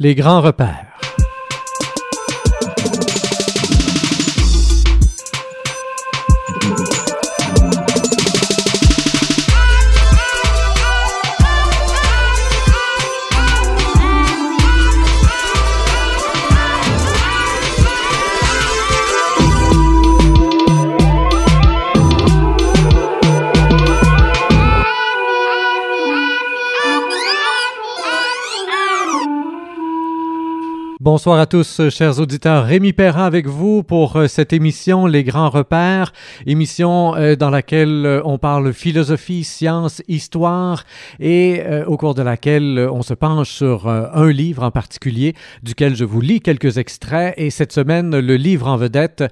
Les grands repères. Bonsoir à tous, chers auditeurs. Rémi Perrin avec vous pour euh, cette émission Les Grands Repères, émission euh, dans laquelle euh, on parle philosophie, science, histoire et au cours de laquelle on se penche sur un livre en particulier duquel je vous lis quelques extraits. Et cette semaine, le livre en vedette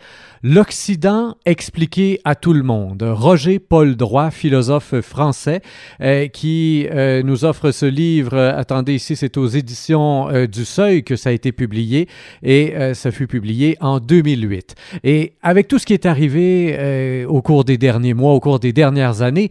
L'Occident expliqué à tout le monde. Roger Paul Droit, philosophe français, euh, qui euh, nous offre ce livre. Attendez, ici, c'est aux éditions euh, du Seuil que ça a été publié et ça fut publié en 2008. Et avec tout ce qui est arrivé au cours des derniers mois, au cours des dernières années,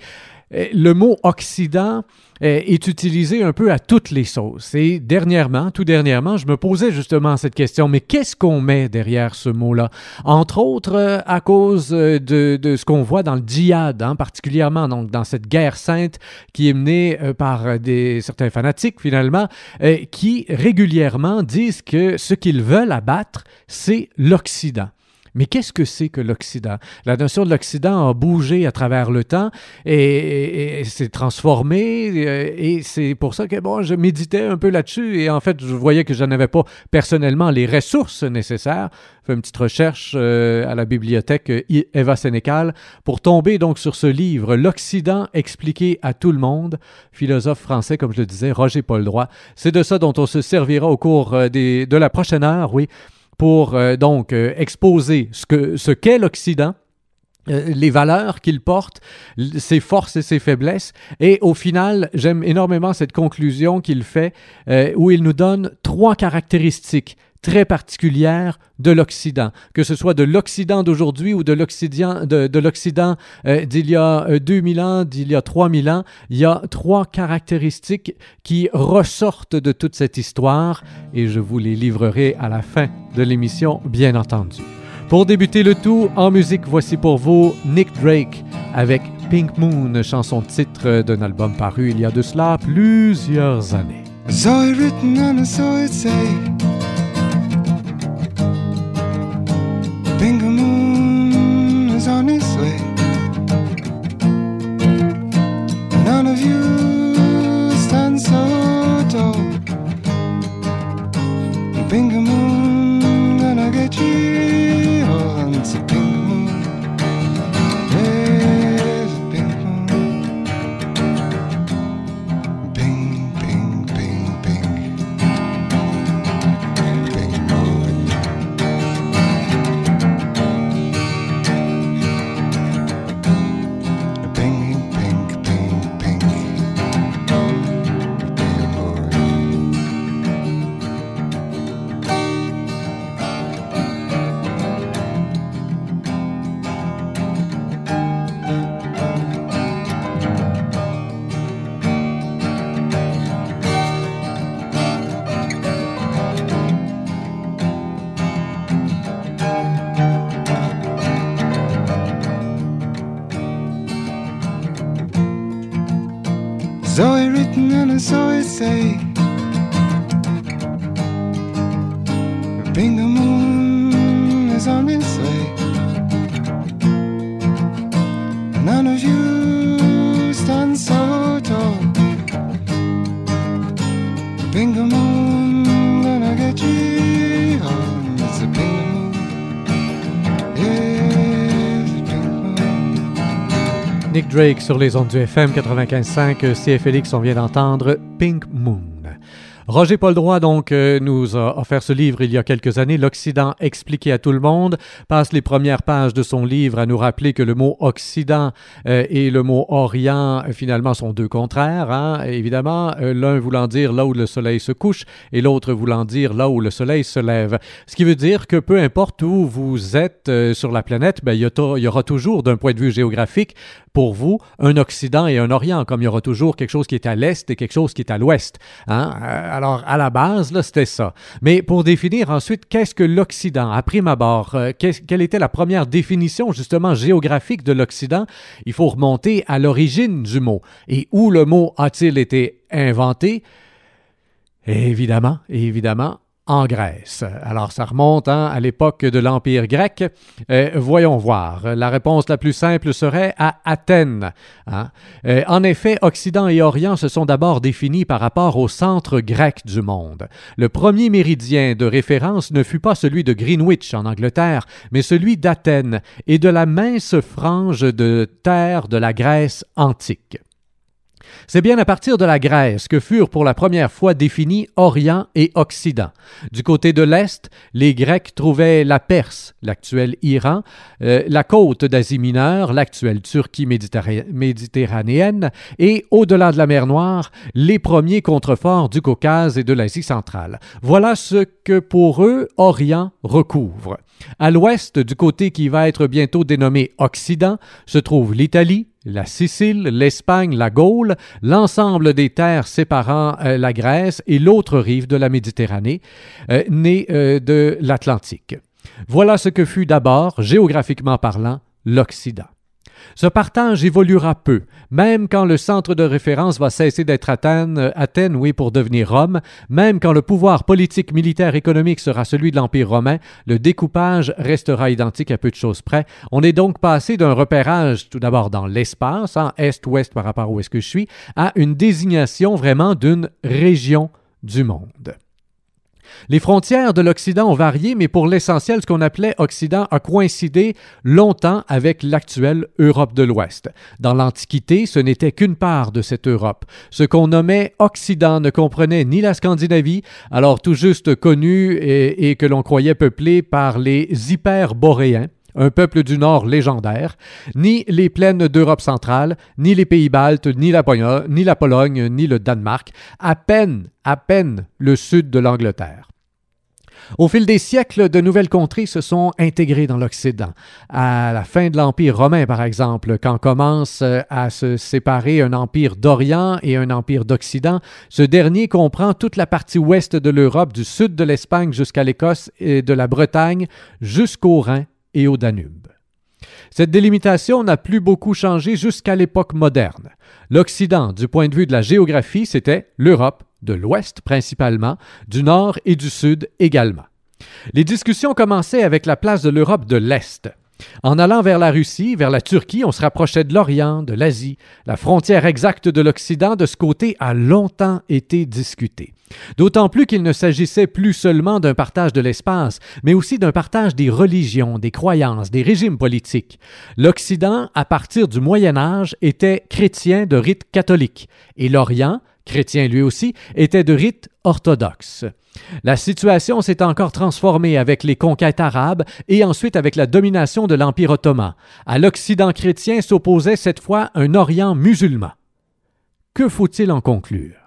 le mot Occident euh, est utilisé un peu à toutes les sauces. Et dernièrement, tout dernièrement, je me posais justement cette question, mais qu'est-ce qu'on met derrière ce mot-là? Entre autres, euh, à cause euh, de, ce qu'on voit dans le djihad, hein, particulièrement donc, dans cette guerre sainte qui est menée par des, certains fanatiques, finalement, qui régulièrement disent que ce qu'ils veulent abattre, c'est l'Occident. Mais qu'est-ce que c'est que l'Occident? La notion de l'Occident a bougé à travers le temps et, s'est transformée. Euh, et c'est pour ça que bon, je méditais un peu là-dessus et en fait, je voyais que je n'avais pas personnellement les ressources nécessaires. Fait une petite recherche euh, à la bibliothèque euh, Eva Sénécal pour tomber donc sur ce livre, L'Occident expliqué à tout le monde, philosophe français, comme je le disais, Roger Paul Droit. C'est de ça dont on se servira au cours de la prochaine heure, oui pour euh, donc euh, exposer ce que ce qu'est l'Occident, euh, les valeurs qu'il porte, ses forces et ses faiblesses. Et au final, j'aime énormément cette conclusion qu'il fait où il nous donne trois caractéristiques très particulière de l'Occident, que ce soit de l'Occident d'aujourd'hui ou de l'Occident de, l'Occident euh, d'il y a 2000 euh, ans, d'il y a 3000 ans, il y a trois caractéristiques qui ressortent de toute cette histoire et je vous les livrerai à la fin de l'émission, bien entendu. Pour débuter le tout en musique, voici pour vous Nick Drake avec Pink Moon, chanson titre d'un album paru il y a de cela plusieurs années. Finger moon is on its way. None of you stand so tall. Finger moon gonna get you. Drake sur les ondes du FM 95.5 CFLX, on vient d'entendre Pink Moon. Roger Paul Droit, donc, euh, nous a offert ce livre il y a quelques années, L'Occident expliqué à tout le monde, passe les premières pages de son livre à nous rappeler que le mot Occident euh, et le mot Orient, finalement, sont deux contraires. Hein. Évidemment, euh, l'un voulant dire là où le soleil se couche et l'autre voulant dire là où le soleil se lève. Ce qui veut dire que peu importe où vous êtes sur la planète, ben, il, y, aura toujours, d'un point de vue géographique, pour vous, un Occident et un Orient, comme il y aura toujours quelque chose qui est à l'Est et quelque chose qui est à l'Ouest. Hein? Alors, à la base, là, c'était ça. Mais pour définir ensuite qu'est-ce que l'Occident, à prime abord, euh, quelle était la première définition justement géographique de l'Occident, il faut remonter à l'origine du mot. Et où le mot a-t-il été inventé? évidemment, évidemment, en Grèce. Alors ça remonte hein, à l'époque de l'Empire grec. Euh, voyons voir. La réponse la plus simple serait à Athènes. Hein. Euh, en effet, Occident et Orient se sont d'abord définis par rapport au centre grec du monde. Le premier méridien de référence ne fut pas celui de Greenwich en Angleterre, mais celui d'Athènes et de la mince frange de terre de la Grèce antique. C'est bien à partir de la Grèce que furent pour la première fois définis Orient et Occident. Du côté de l'Est, les Grecs trouvaient la Perse, l'actuel Iran, euh, la côte d'Asie mineure, l'actuelle Turquie méditerranéenne, et au-delà de la mer Noire, les premiers contreforts du Caucase et de l'Asie centrale. Voilà ce que pour eux Orient recouvre. À l'ouest, du côté qui va être bientôt dénommé Occident, se trouve l'Italie, la Sicile, l'Espagne, la Gaule, l'ensemble des terres séparant euh, la Grèce et l'autre rive de la Méditerranée, euh, née euh, de l'Atlantique. Voilà ce que fut d'abord, géographiquement parlant, l'Occident. Ce partage évoluera peu, même quand le centre de référence va cesser d'être Athènes, Athènes, oui, pour devenir Rome, même quand le pouvoir politique, militaire, économique sera celui de l'Empire romain, le découpage restera identique à peu de choses près. On est donc passé d'un repérage tout d'abord dans l'espace, en est-ouest par rapport où est-ce que je suis, à une désignation vraiment d'une région du monde. Les frontières de l'Occident ont varié, mais pour l'essentiel, ce qu'on appelait Occident a coïncidé longtemps avec l'actuelle Europe de l'Ouest. Dans l'Antiquité, ce n'était qu'une part de cette Europe. Ce qu'on nommait Occident ne comprenait ni la Scandinavie, alors tout juste connue et, que l'on croyait peuplée par les hyperboréens, un peuple du Nord légendaire, ni les plaines d'Europe centrale, ni les pays baltes, ni la, Pologne, ni la Pologne, ni le Danemark, à peine, à peine le sud de l'Angleterre. Au fil des siècles, de nouvelles contrées se sont intégrées dans l'Occident. À la fin de l'Empire romain, par exemple, quand commence euh, à se séparer un empire d'Orient et un empire d'Occident, ce dernier comprend toute la partie ouest de l'Europe, du sud de l'Espagne jusqu'à l'Écosse et de la Bretagne jusqu'au Rhin et au Danube. Cette délimitation n'a plus beaucoup changé jusqu'à l'époque moderne. L'Occident, du point de vue de la géographie, c'était l'Europe, de l'Ouest principalement, du Nord et du Sud également. Les discussions commençaient avec la place de l'Europe de l'Est. En allant vers la Russie, vers la Turquie, on se rapprochait de l'Orient, de l'Asie. La frontière exacte de l'Occident de ce côté a longtemps été discutée. D'autant plus qu'il ne s'agissait plus seulement d'un partage de l'espace, mais aussi d'un partage des religions, des croyances, des régimes politiques. L'Occident, à partir du Moyen Âge, était chrétien de rite catholique, et l'Orient, chrétien lui aussi, était de rite orthodoxe. La situation s'est encore transformée avec les conquêtes arabes et ensuite avec la domination de l'Empire ottoman. À l'Occident chrétien s'opposait cette fois un Orient musulman. Que faut-il en conclure?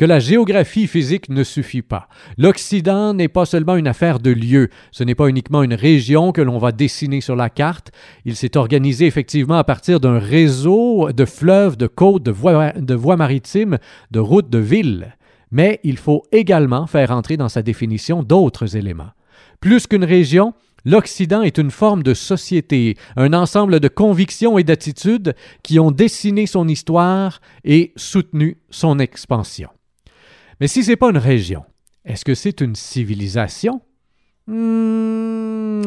Que la géographie physique ne suffit pas. L'Occident n'est pas seulement une affaire de lieu, ce n'est pas uniquement une région que l'on va dessiner sur la carte, il s'est organisé effectivement à partir d'un réseau de fleuves, de côtes, de voies, de voies maritimes, de routes, de villes. Mais il faut également faire entrer dans sa définition d'autres éléments. Plus qu'une région, L'Occident est une forme de société, un ensemble de convictions et d'attitudes qui ont dessiné son histoire et soutenu son expansion. Mais si ce n'est pas une région, est-ce que c'est une civilisation? Hmm,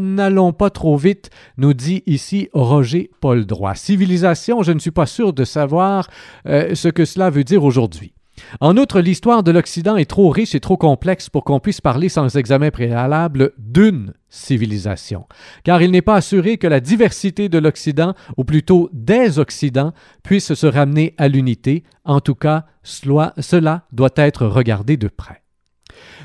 n'allons pas trop vite, nous dit ici Roger Paul Droit. Civilisation, je ne suis pas sûr de savoir euh, ce que cela veut dire aujourd'hui. En outre, l'histoire de l'Occident est trop riche et trop complexe pour qu'on puisse parler sans examen préalable d'une civilisation, car il n'est pas assuré que la diversité de l'Occident, ou plutôt des Occidents, puisse se ramener à l'unité. En tout cas, cela doit être regardé de près.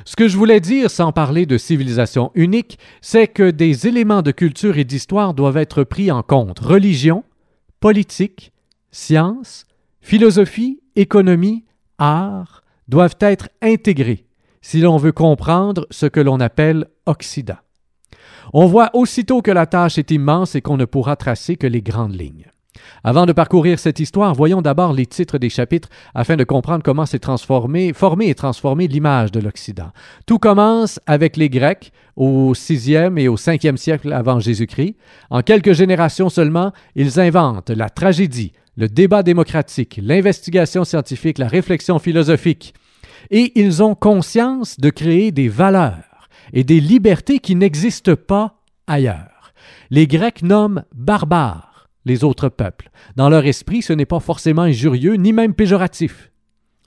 Ce que je voulais dire sans parler de civilisation unique, c'est que des éléments de culture et d'histoire doivent être pris en compte. Religion, politique, science, philosophie, économie, art doivent être intégrés si l'on veut comprendre ce que l'on appelle Occident. On voit aussitôt que la tâche est immense et qu'on ne pourra tracer que les grandes lignes. Avant de parcourir cette histoire, voyons d'abord les titres des chapitres afin de comprendre comment s'est transformé, formé et transformé l'image de l'Occident. Tout commence avec les Grecs au 6e et au 5e siècle avant Jésus-Christ. En quelques générations seulement, ils inventent la tragédie, le débat démocratique, l'investigation scientifique, la réflexion philosophique. Et ils ont conscience de créer des valeurs et des libertés qui n'existent pas ailleurs. Les Grecs nomment barbares les autres peuples. Dans leur esprit, ce n'est pas forcément injurieux ni même péjoratif.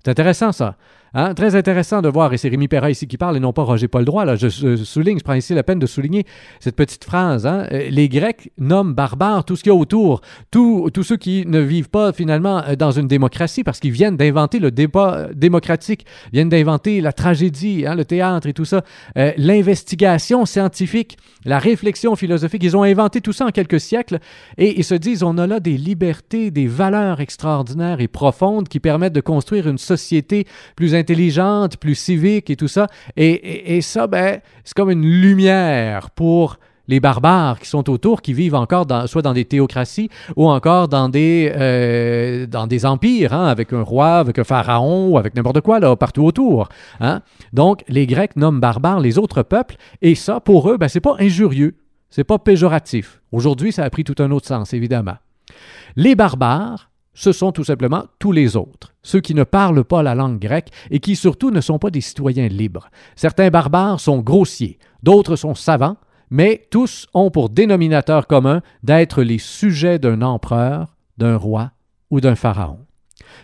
C'est intéressant ça. Hein? Très intéressant de voir, et c'est Rémi Perra ici qui parle et non pas Roger Paul Droit. Là. Je, souligne, je prends ici la peine de souligner cette petite phrase. Hein? Euh, les Grecs nomment barbares tout ce qu'il y a autour, tous ceux qui ne vivent pas finalement euh, dans une démocratie parce qu'ils viennent d'inventer le débat euh, démocratique, viennent d'inventer la tragédie, hein, le théâtre et tout ça, l'investigation scientifique, la réflexion philosophique. Ils ont inventé tout ça en quelques siècles et ils se disent on a là des libertés, des valeurs extraordinaires et profondes qui permettent de construire une société plus intelligente, plus civique et tout ça. Et, ça, ben, c'est comme une lumière pour les barbares qui sont autour, qui vivent encore dans, soit dans des théocraties ou encore dans des, euh, dans des empires, hein, avec un roi, avec un pharaon ou avec n'importe quoi là, partout autour. Hein. Donc, les Grecs nomment barbares les autres peuples et ça, pour eux, ben, c'est pas injurieux, c'est pas péjoratif. Aujourd'hui, ça a pris tout un autre sens, évidemment. Les barbares, ce sont tout simplement tous les autres, ceux qui ne parlent pas la langue grecque et qui surtout ne sont pas des citoyens libres. Certains barbares sont grossiers, d'autres sont savants, mais tous ont pour dénominateur commun d'être les sujets d'un empereur, d'un roi ou d'un pharaon.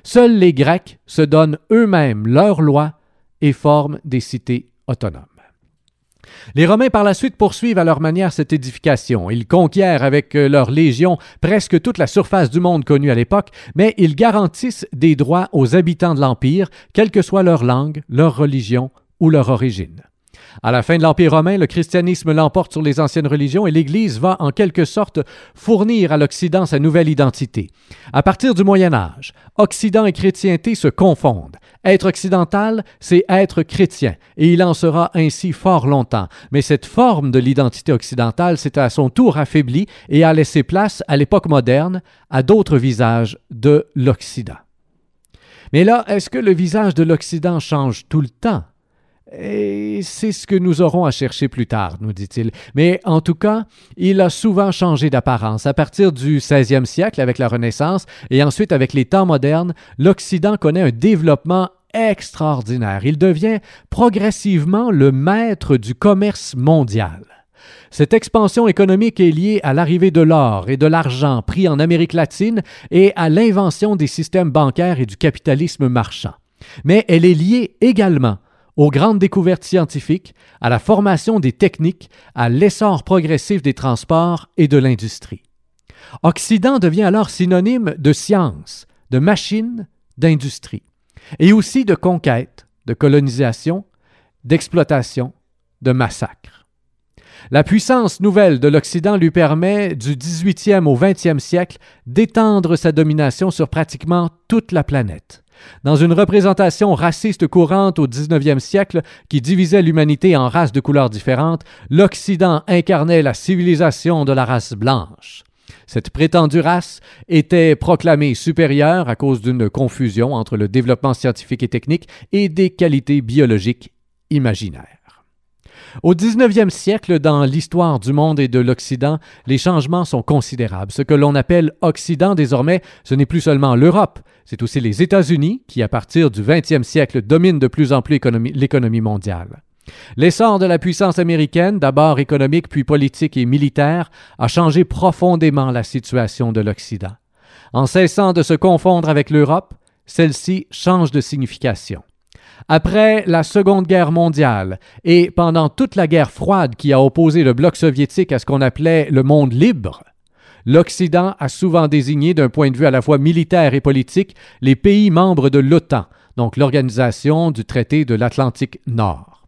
Seuls les Grecs se donnent eux-mêmes leurs lois et forment des cités autonomes. Les Romains par la suite poursuivent à leur manière cette édification. Ils conquièrent avec euh, leur légion presque toute la surface du monde connue à l'époque, mais ils garantissent des droits aux habitants de l'Empire, quelle que soit leur langue, leur religion ou leur origine. À la fin de l'Empire romain, le christianisme l'emporte sur les anciennes religions et l'Église va en quelque sorte fournir à l'Occident sa nouvelle identité. À partir du Moyen Âge, Occident et chrétienté se confondent. Être occidental, c'est être chrétien, et il en sera ainsi fort longtemps. Mais cette forme de l'identité occidentale s'est à son tour affaiblie et a laissé place, à l'époque moderne, à d'autres visages de l'Occident. Mais là, est-ce que le visage de l'Occident change tout le temps? Et c'est ce que nous aurons à chercher plus tard, nous dit-il. Mais en tout cas, il a souvent changé d'apparence. À partir du 16e siècle, avec la Renaissance, et ensuite avec les temps modernes, l'Occident connaît un développement extraordinaire. Il devient progressivement le maître du commerce mondial. Cette expansion économique est liée à l'arrivée de l'or et de l'argent pris en Amérique latine et à l'invention des systèmes bancaires et du capitalisme marchand. Mais elle est liée également aux grandes découvertes scientifiques, à la formation des techniques, à l'essor progressif des transports et de l'industrie. Occident devient alors synonyme de science, de machine, d'industrie, et aussi de conquête, de colonisation, d'exploitation, de massacre. La puissance nouvelle de l'Occident lui permet, du 18e au 20e siècle, d'étendre sa domination sur pratiquement toute la planète. Dans une représentation raciste courante au XIXe siècle qui divisait l'humanité en races de couleurs différentes, l'Occident incarnait la civilisation de la race blanche. Cette prétendue race était proclamée supérieure à cause d'une confusion entre le développement scientifique et technique et des qualités biologiques imaginaires. Au 19e siècle, dans l'histoire du monde et de l'Occident, les changements sont considérables. Ce que l'on appelle Occident désormais, ce n'est plus seulement l'Europe, c'est aussi les États-Unis qui, à partir du 20e siècle, dominent de plus en plus l'économie mondiale. L'essor de la puissance américaine, d'abord économique puis politique et militaire, a changé profondément la situation de l'Occident. En cessant de se confondre avec l'Europe, celle-ci change de signification. Après la Seconde Guerre mondiale et pendant toute la guerre froide qui a opposé le bloc soviétique à ce qu'on appelait le monde libre, l'Occident a souvent désigné d'un point de vue à la fois militaire et politique les pays membres de l'OTAN, donc l'organisation du traité de l'Atlantique Nord.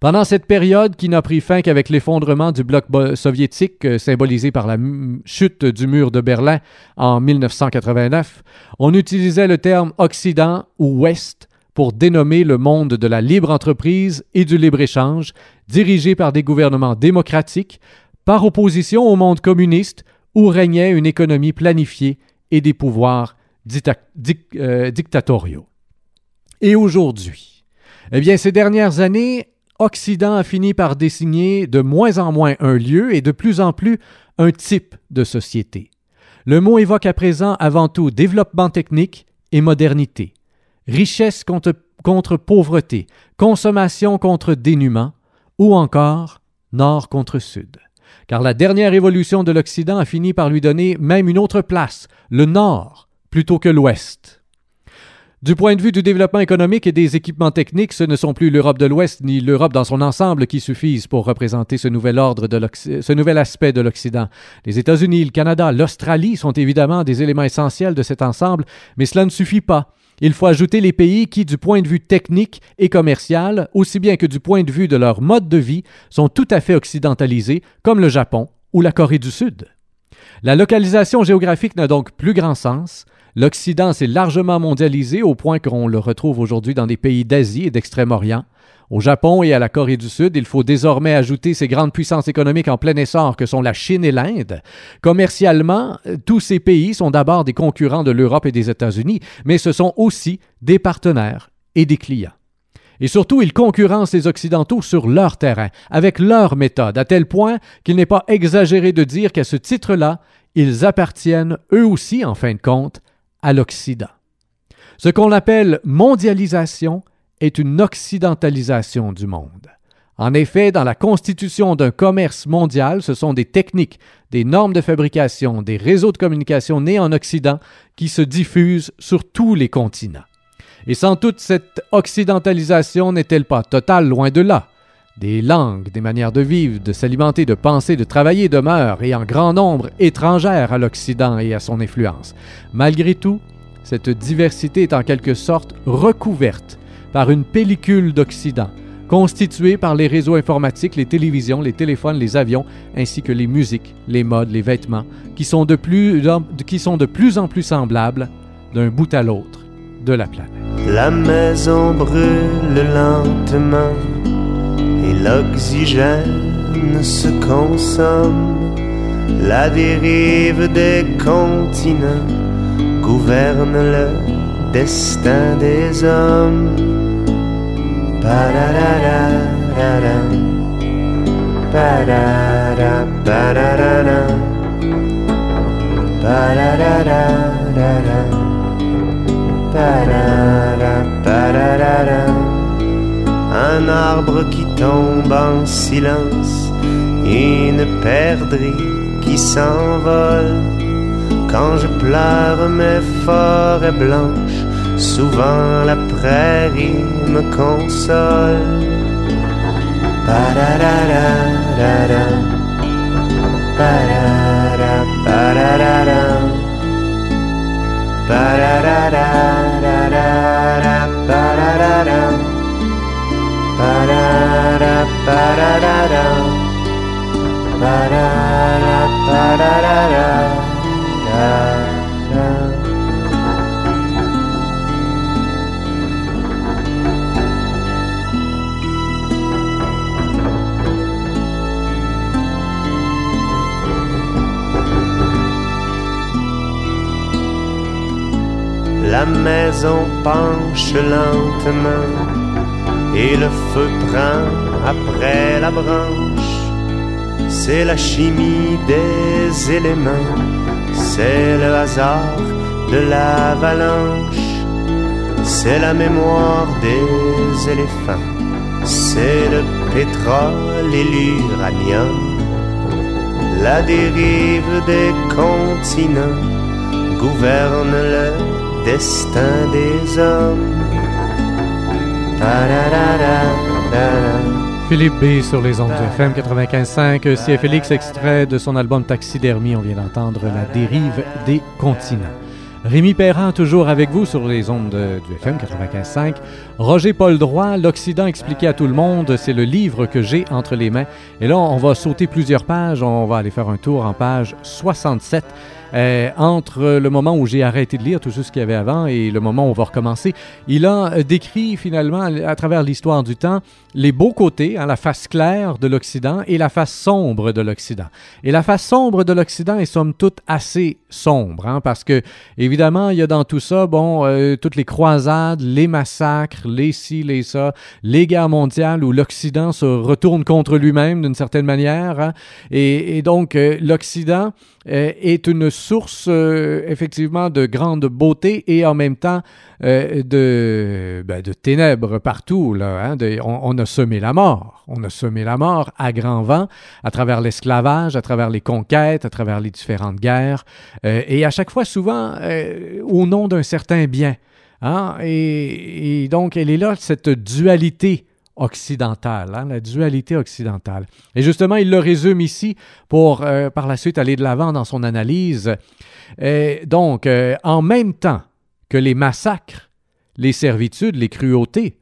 Pendant cette période qui n'a pris fin qu'avec l'effondrement du bloc soviétique euh, symbolisé par la chute du mur de Berlin en 1989, on utilisait le terme Occident ou Ouest pour dénommer le monde de la libre entreprise et du libre-échange, dirigé par des gouvernements démocratiques, par opposition au monde communiste où régnait une économie planifiée et des pouvoirs euh, dictatoriaux. Et aujourd'hui, eh bien, ces dernières années, Occident a fini par désigner de moins en moins un lieu et de plus en plus un type de société. Le mot évoque à présent avant tout développement technique et modernité, richesse contre, pauvreté, consommation contre dénuement, ou encore nord contre sud. Car la dernière évolution de l'Occident a fini par lui donner même une autre place, le nord, plutôt que l'ouest. Du point de vue du développement économique et des équipements techniques, ce ne sont plus l'Europe de l'Ouest ni l'Europe dans son ensemble qui suffisent pour représenter ce nouvel ordre de ce nouvel aspect de l'Occident. Les États-Unis, le Canada, l'Australie sont évidemment des éléments essentiels de cet ensemble, mais cela ne suffit pas. Il faut ajouter les pays qui, du point de vue technique et commercial, aussi bien que du point de vue de leur mode de vie, sont tout à fait occidentalisés, comme le Japon ou la Corée du Sud. La localisation géographique n'a donc plus grand sens. L'Occident s'est largement mondialisé au point qu'on le retrouve aujourd'hui dans des pays d'Asie et d'Extrême-Orient. Au Japon et à la Corée du Sud, il faut désormais ajouter ces grandes puissances économiques en plein essor que sont la Chine et l'Inde. Commercialement, tous ces pays sont d'abord des concurrents de l'Europe et des États-Unis, mais ce sont aussi des partenaires et des clients. Et surtout, ils concurrencent les Occidentaux sur leur terrain, avec leur méthode, à tel point qu'il n'est pas exagéré de dire qu'à ce titre-là, ils appartiennent, eux aussi, en fin de compte, à l'Occident. Ce qu'on appelle mondialisation est une occidentalisation du monde. En effet, dans la constitution d'un commerce mondial, ce sont des techniques, des normes de fabrication, des réseaux de communication nés en Occident qui se diffusent sur tous les continents. Et sans doute cette occidentalisation n'est-elle pas totale, loin de là. Des langues, des manières de vivre, de s'alimenter, de penser, de travailler demeurent, et en grand nombre, étrangères à l'Occident et à son influence. Malgré tout, cette diversité est en quelque sorte recouverte par une pellicule d'Occident, constituée par les réseaux informatiques, les télévisions, les téléphones, les avions, ainsi que les musiques, les modes, les vêtements, qui sont de plus, qui sont de plus en plus semblables d'un bout à l'autre la maison brûle lentement l'oxygène se consomme, la dérive des continents gouverne le destin des hommes. Qui tombe en silence, une perdrix qui s'envole. Quand je pleure mes forêts blanches, souvent la prairie me console. La maison penche lentement et le feu prend après la branche. C'est la chimie des éléments, c'est le hasard de l'avalanche, c'est la mémoire des éléphants, c'est le pétrole et l'uranium, la dérive des continents gouverne le destin des hommes. Philippe B sur les ondes de FM 95.5, c'est Félix, extrait de son album Taxidermie. On vient d'entendre La dérive des continents. Rémi Perrin, toujours avec vous sur les ondes du FM 95.5. Roger Paul Droit, L'Occident expliqué à tout le monde, c'est le livre que j'ai entre les mains. Et là, on va sauter plusieurs pages, on va aller faire un tour en page 67. Euh, entre le moment où j'ai arrêté de lire tout ce qu'il y avait avant et le moment où on va recommencer, il a euh, décrit finalement à travers l'histoire du temps les beaux côtés, hein, la face claire de l'Occident et la face sombre de l'Occident. Et la face sombre de l'Occident est somme toute assez sombre, hein, parce que évidemment il y a dans tout ça, bon, euh, toutes les croisades, les massacres, les ci, les ça, les guerres mondiales où l'Occident se retourne contre lui-même d'une certaine manière, hein, et, donc l'Occident est une source euh, effectivement de grande beauté et en même temps euh, de, ben, de ténèbres partout. Là, hein, on, a semé la mort. On a semé la mort à grand vent à travers l'esclavage, à travers les conquêtes, à travers les différentes guerres, euh, et à chaque fois souvent au nom d'un certain bien. Hein, et, et, donc, elle est là, cette dualité occidentale, hein, la dualité occidentale. Et justement, il le résume ici pour euh, par la suite aller de l'avant dans son analyse. Et donc, euh, en même temps que les massacres, les servitudes, les cruautés,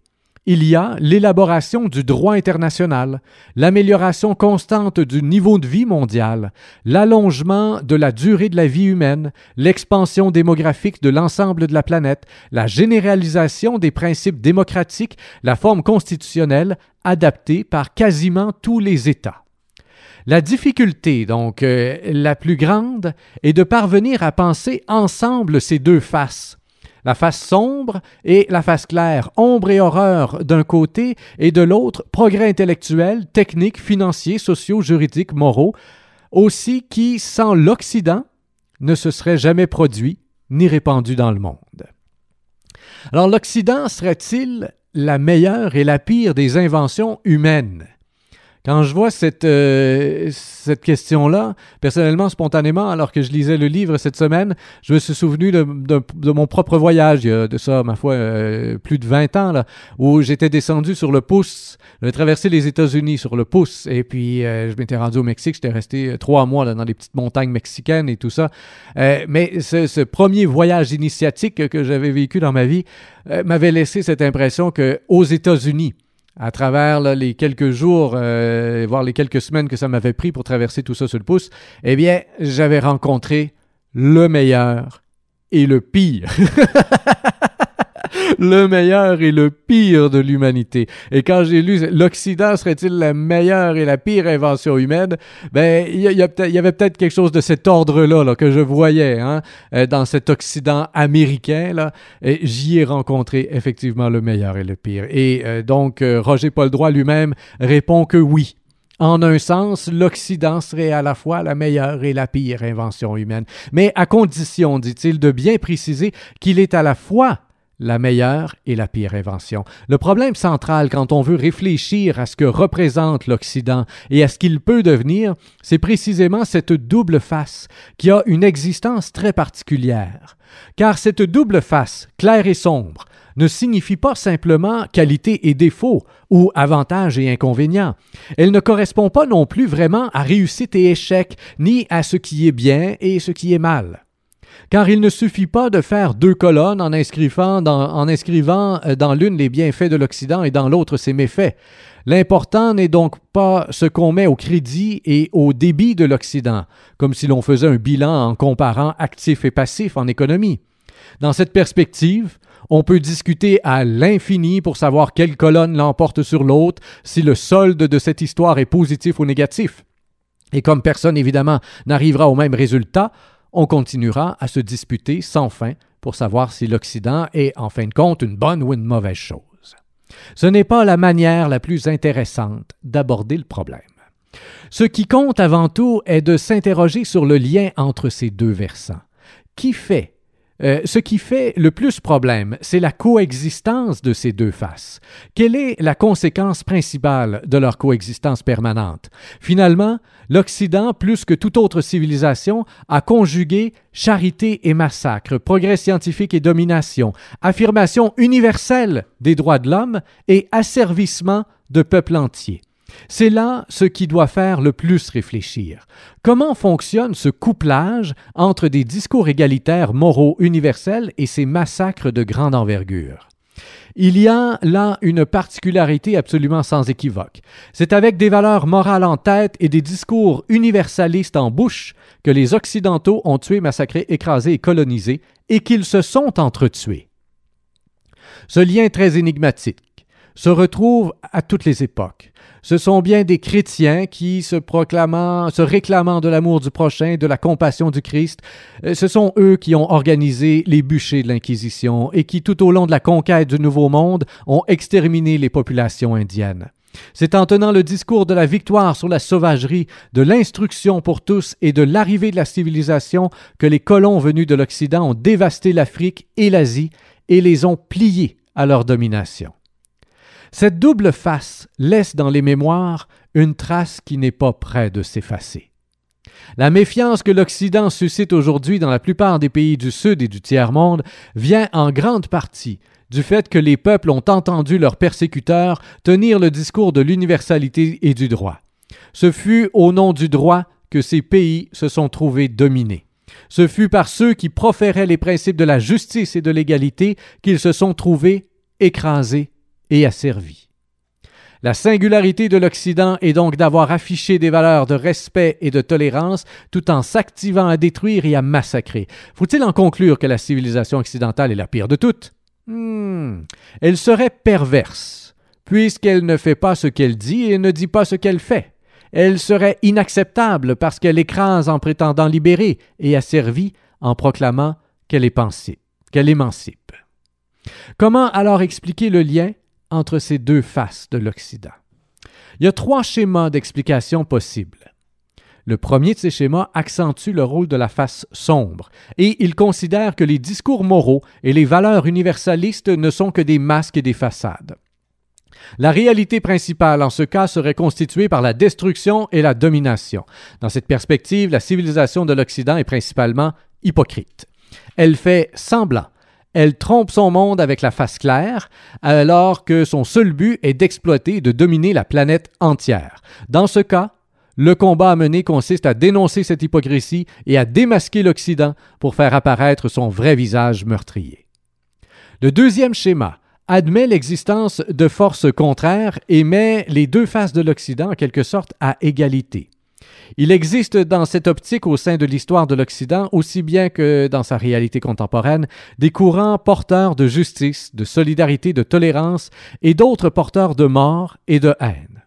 il y a l'élaboration du droit international, l'amélioration constante du niveau de vie mondial, l'allongement de la durée de la vie humaine, l'expansion démographique de l'ensemble de la planète, la généralisation des principes démocratiques, la forme constitutionnelle adaptée par quasiment tous les États. La difficulté, donc, euh, la plus grande, est de parvenir à penser ensemble ces deux faces, la face sombre et la face claire, ombre et horreur d'un côté et de l'autre, progrès intellectuel, technique, financier, sociaux, juridiques, moraux, aussi qui, sans l'Occident, ne se serait jamais produit ni répandu dans le monde. Alors l'Occident serait-il la meilleure et la pire des inventions humaines? Quand je vois cette, euh, cette question-là, personnellement, spontanément, alors que je lisais le livre cette semaine, je me suis souvenu de, de, mon propre voyage, il y a de ça, ma foi, euh, plus de 20 ans, là, où j'étais descendu sur le pouce, j'avais traversé les États-Unis sur le pouce, et puis euh, je m'étais rendu au Mexique, j'étais resté trois mois là, dans les petites montagnes mexicaines et tout ça. mais ce, ce, premier voyage initiatique que j'avais vécu dans ma vie m'avait laissé cette impression que aux États-Unis, à travers les quelques jours, euh, voire les quelques semaines que ça m'avait pris pour traverser tout ça sur le pouce, eh bien, j'avais rencontré le meilleur et le pire. le meilleur et le pire de l'humanité. Et quand j'ai lu l'Occident serait-il la meilleure et la pire invention humaine, ben il y, avait peut-être quelque chose de cet ordre-là là, que je voyais hein, euh, dans cet Occident américain là. J'y ai rencontré effectivement le meilleur et le pire. Et euh, donc euh, Roger Paul Droit lui-même répond que oui. En un sens, l'Occident serait à la fois la meilleure et la pire invention humaine, mais à condition, dit-il, de bien préciser qu'il est à la fois la meilleure et la pire invention. Le problème central quand on veut réfléchir à ce que représente l'Occident et à ce qu'il peut devenir, c'est précisément cette double face qui a une existence très particulière. Car cette double face, claire et sombre, ne signifie pas simplement qualité et défaut ou avantages et inconvénients. Elle ne correspond pas non plus vraiment à réussite et échec, ni à ce qui est bien et ce qui est mal car il ne suffit pas de faire deux colonnes en inscrivant euh, dans l'une les bienfaits de l'Occident et dans l'autre ses méfaits. L'important n'est donc pas ce qu'on met au crédit et au débit de l'Occident, comme si l'on faisait un bilan en comparant actifs et passifs en économie. Dans cette perspective, on peut discuter à l'infini pour savoir quelle colonne l'emporte sur l'autre, si le solde de cette histoire est positif ou négatif. Et comme personne évidemment n'arrivera au même résultat, on continuera à se disputer sans fin pour savoir si l'Occident est en fin de compte une bonne ou une mauvaise chose. Ce n'est pas la manière la plus intéressante d'aborder le problème. Ce qui compte avant tout est de s'interroger sur le lien entre ces deux versants. Qui fait euh, ce qui fait le plus problème, c'est la coexistence de ces deux faces. Quelle est la conséquence principale de leur coexistence permanente? Finalement, l'Occident, plus que toute autre civilisation, a conjugué charité et massacre, progrès scientifique et domination, affirmation universelle des droits de l'homme et asservissement de peuples entiers. C'est là ce qui doit faire le plus réfléchir. Comment fonctionne ce couplage entre des discours égalitaires moraux universels et ces massacres de grande envergure? Il y a là une particularité absolument sans équivoque. C'est avec des valeurs morales en tête et des discours universalistes en bouche que les Occidentaux ont tué, massacré, écrasé et colonisé, et qu'ils se sont entretués. Ce lien très énigmatique se retrouve à toutes les époques. Ce sont bien des chrétiens qui, se proclamant, se réclamant de l'amour du prochain, de la compassion du Christ, euh, ce sont eux qui ont organisé les bûchers de l'Inquisition et qui, tout au long de la conquête du Nouveau Monde, ont exterminé les populations indiennes. C'est en tenant le discours de la victoire sur la sauvagerie, de l'instruction pour tous et de l'arrivée de la civilisation que les colons venus de l'Occident ont dévasté l'Afrique et l'Asie et les ont pliés à leur domination. Cette double face laisse dans les mémoires une trace qui n'est pas près de s'effacer. La méfiance que l'Occident suscite aujourd'hui dans la plupart des pays du Sud et du tiers-monde vient en grande partie du fait que les peuples ont entendu leurs persécuteurs tenir le discours de l'universalité et du droit. Ce fut au nom du droit que ces pays se sont trouvés dominés. Ce fut par ceux qui proféraient les principes de la justice et de l'égalité qu'ils se sont trouvés écrasés et asservi. La singularité de l'Occident est donc d'avoir affiché des valeurs de respect et de tolérance tout en s'activant à détruire et à massacrer. Faut-il en conclure que la civilisation occidentale est la pire de toutes? Hmm. Elle serait perverse, puisqu'elle ne fait pas ce qu'elle dit et ne dit pas ce qu'elle fait. Elle serait inacceptable parce qu'elle écrase en prétendant libérer et asservit en proclamant qu'elle est pensée, qu'elle émancipe. Comment alors expliquer le lien entre ces deux faces de l'Occident. Il y a trois schémas d'explication possibles. Le premier de ces schémas accentue le rôle de la face sombre, et il considère que les discours moraux et les valeurs universalistes ne sont que des masques et des façades. La réalité principale en ce cas serait constituée par la destruction et la domination. Dans cette perspective, la civilisation de l'Occident est principalement hypocrite. Elle fait semblant elle trompe son monde avec la face claire, alors que son seul but est d'exploiter et de dominer la planète entière. Dans ce cas, le combat à mener consiste à dénoncer cette hypocrisie et à démasquer l'Occident pour faire apparaître son vrai visage meurtrier. Le deuxième schéma admet l'existence de forces contraires et met les deux faces de l'Occident en quelque sorte à égalité. Il existe dans cette optique au sein de l'histoire de l'Occident, aussi bien que dans sa réalité contemporaine, des courants porteurs de justice, de solidarité, de tolérance, et d'autres porteurs de mort et de haine.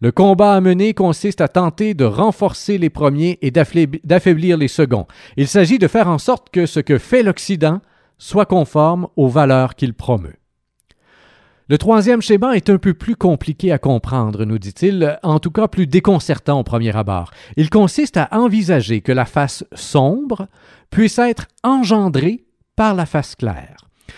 Le combat à mener consiste à tenter de renforcer les premiers et d'affaiblir les seconds. Il s'agit de faire en sorte que ce que fait l'Occident soit conforme aux valeurs qu'il promeut. Le troisième schéma est un peu plus compliqué à comprendre, nous dit-il, en tout cas plus déconcertant au premier abord. Il consiste à envisager que la face sombre puisse être engendrée par la face claire.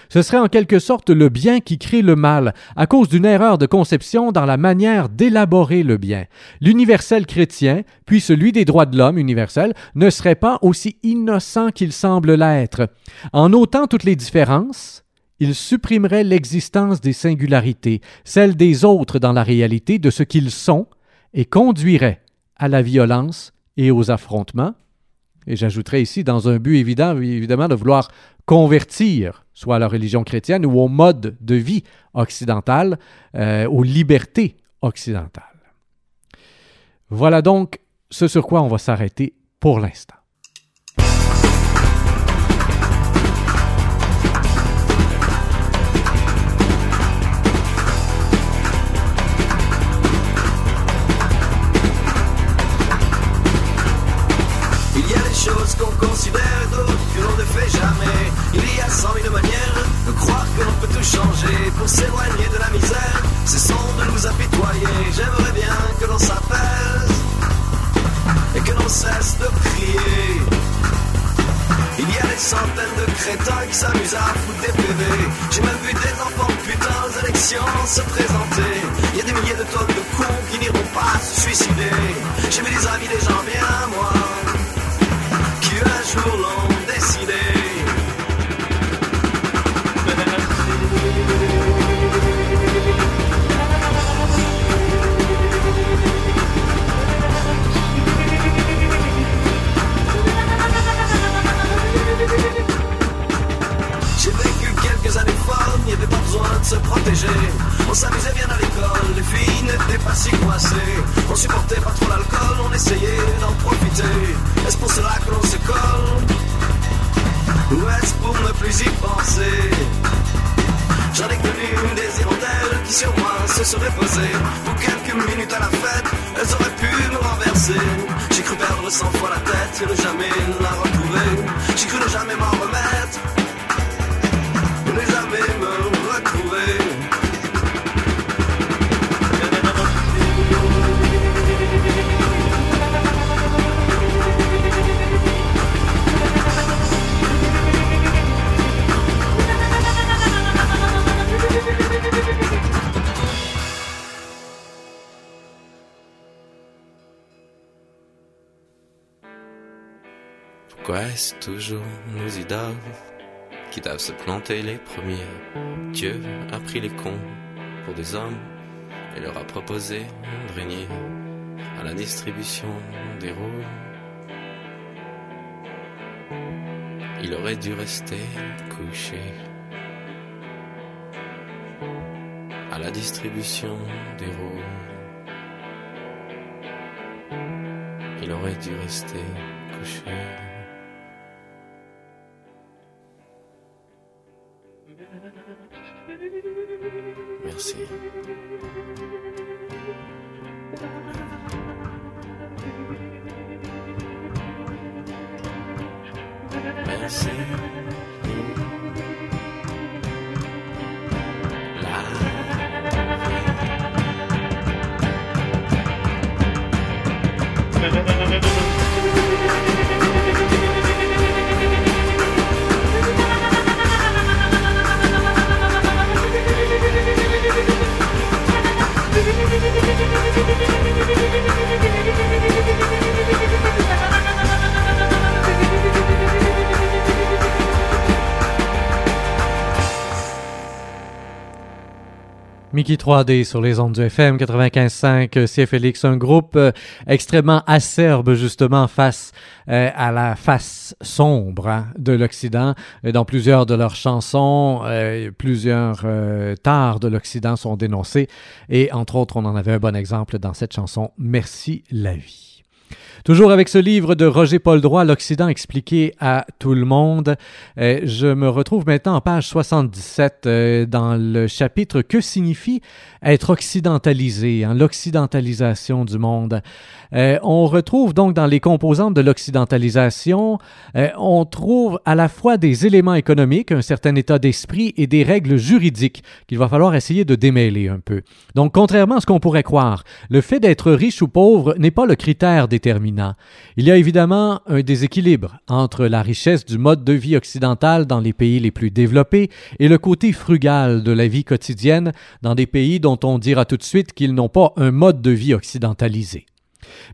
Ce serait en quelque sorte le bien qui crée le mal, à cause d'une erreur de conception dans la manière d'élaborer le bien. L'universel chrétien, puis celui des droits de l'homme universel, ne serait pas aussi innocent qu'il semble l'être. En notant toutes les différences, il supprimerait l'existence des singularités, celle des autres dans la réalité de ce qu'ils sont, et conduirait à la violence et aux affrontements. Et j'ajouterais ici, dans un but évident, évidemment, de vouloir convertir, soit à la religion chrétienne ou au mode de vie occidental, euh, aux libertés occidentales. Voilà donc ce sur quoi on va s'arrêter pour l'instant. Qu'on considère d'autres que l'on ne fait jamais. Il y a cent mille manières de croire que l'on peut tout changer pour s'éloigner de la misère. Cessons de nous apitoyer. J'aimerais bien que l'on s'apaise et que l'on cesse de prier. Il y a des centaines de crétins qui s'amusent à foutre des PV. J'ai même vu des enfants putain aux élections se présenter. Il y a des milliers de tonnes de cons qui n'iront pas se suicider. J'ai vu des amis des gens bien, moi jour l'ont décidé. J'ai vécu quelques années folles, n'y avait pas besoin coincés. On supportait pas trop l'alcool, on essayait d'en profiter. Est-ce pour cela que l'on se colle Ou est-ce pour ne plus y penser? J'en ai connu des hirondelles qui sur moi se seraient posées Pour quelques minutes à la fête, elles auraient pu me renverser. J'ai cru perdre cent fois la tête et ne jamais la retrouver. J'ai cru ne jamais m'en remettre Ne jamais me Toujours nos idoles qui doivent se planter les premiers Dieu a pris les cons pour des hommes et leur a proposé de régner à la distribution des rôles. Il aurait dû rester couché à la distribution des rôles. Il aurait dû rester couché. Merci. Merci. Thank you. Mickey 3D sur les ondes du FM 95.5 CFLX, un groupe euh, extrêmement acerbe justement face euh, à la face sombre hein, de l'Occident. Dans plusieurs de leurs chansons, euh, plusieurs tares de l'Occident sont dénoncées et entre autres, on en avait un bon exemple dans cette chanson Merci la vie. Toujours avec ce livre de Roger Paul Droit, L'Occident expliqué à tout le monde, euh, je me retrouve maintenant en page 77 euh, dans le chapitre Que signifie être occidentalisé, hein, l'occidentalisation du monde? Euh, on retrouve donc dans les composantes de l'occidentalisation, on trouve à la fois des éléments économiques, un certain état d'esprit et des règles juridiques qu'il va falloir essayer de démêler un peu. Donc, contrairement à ce qu'on pourrait croire, le fait d'être riche ou pauvre n'est pas le critère déterminant. Il y a évidemment un déséquilibre entre la richesse du mode de vie occidental dans les pays les plus développés et le côté frugal de la vie quotidienne dans des pays dont on dira tout de suite qu'ils n'ont pas un mode de vie occidentalisé.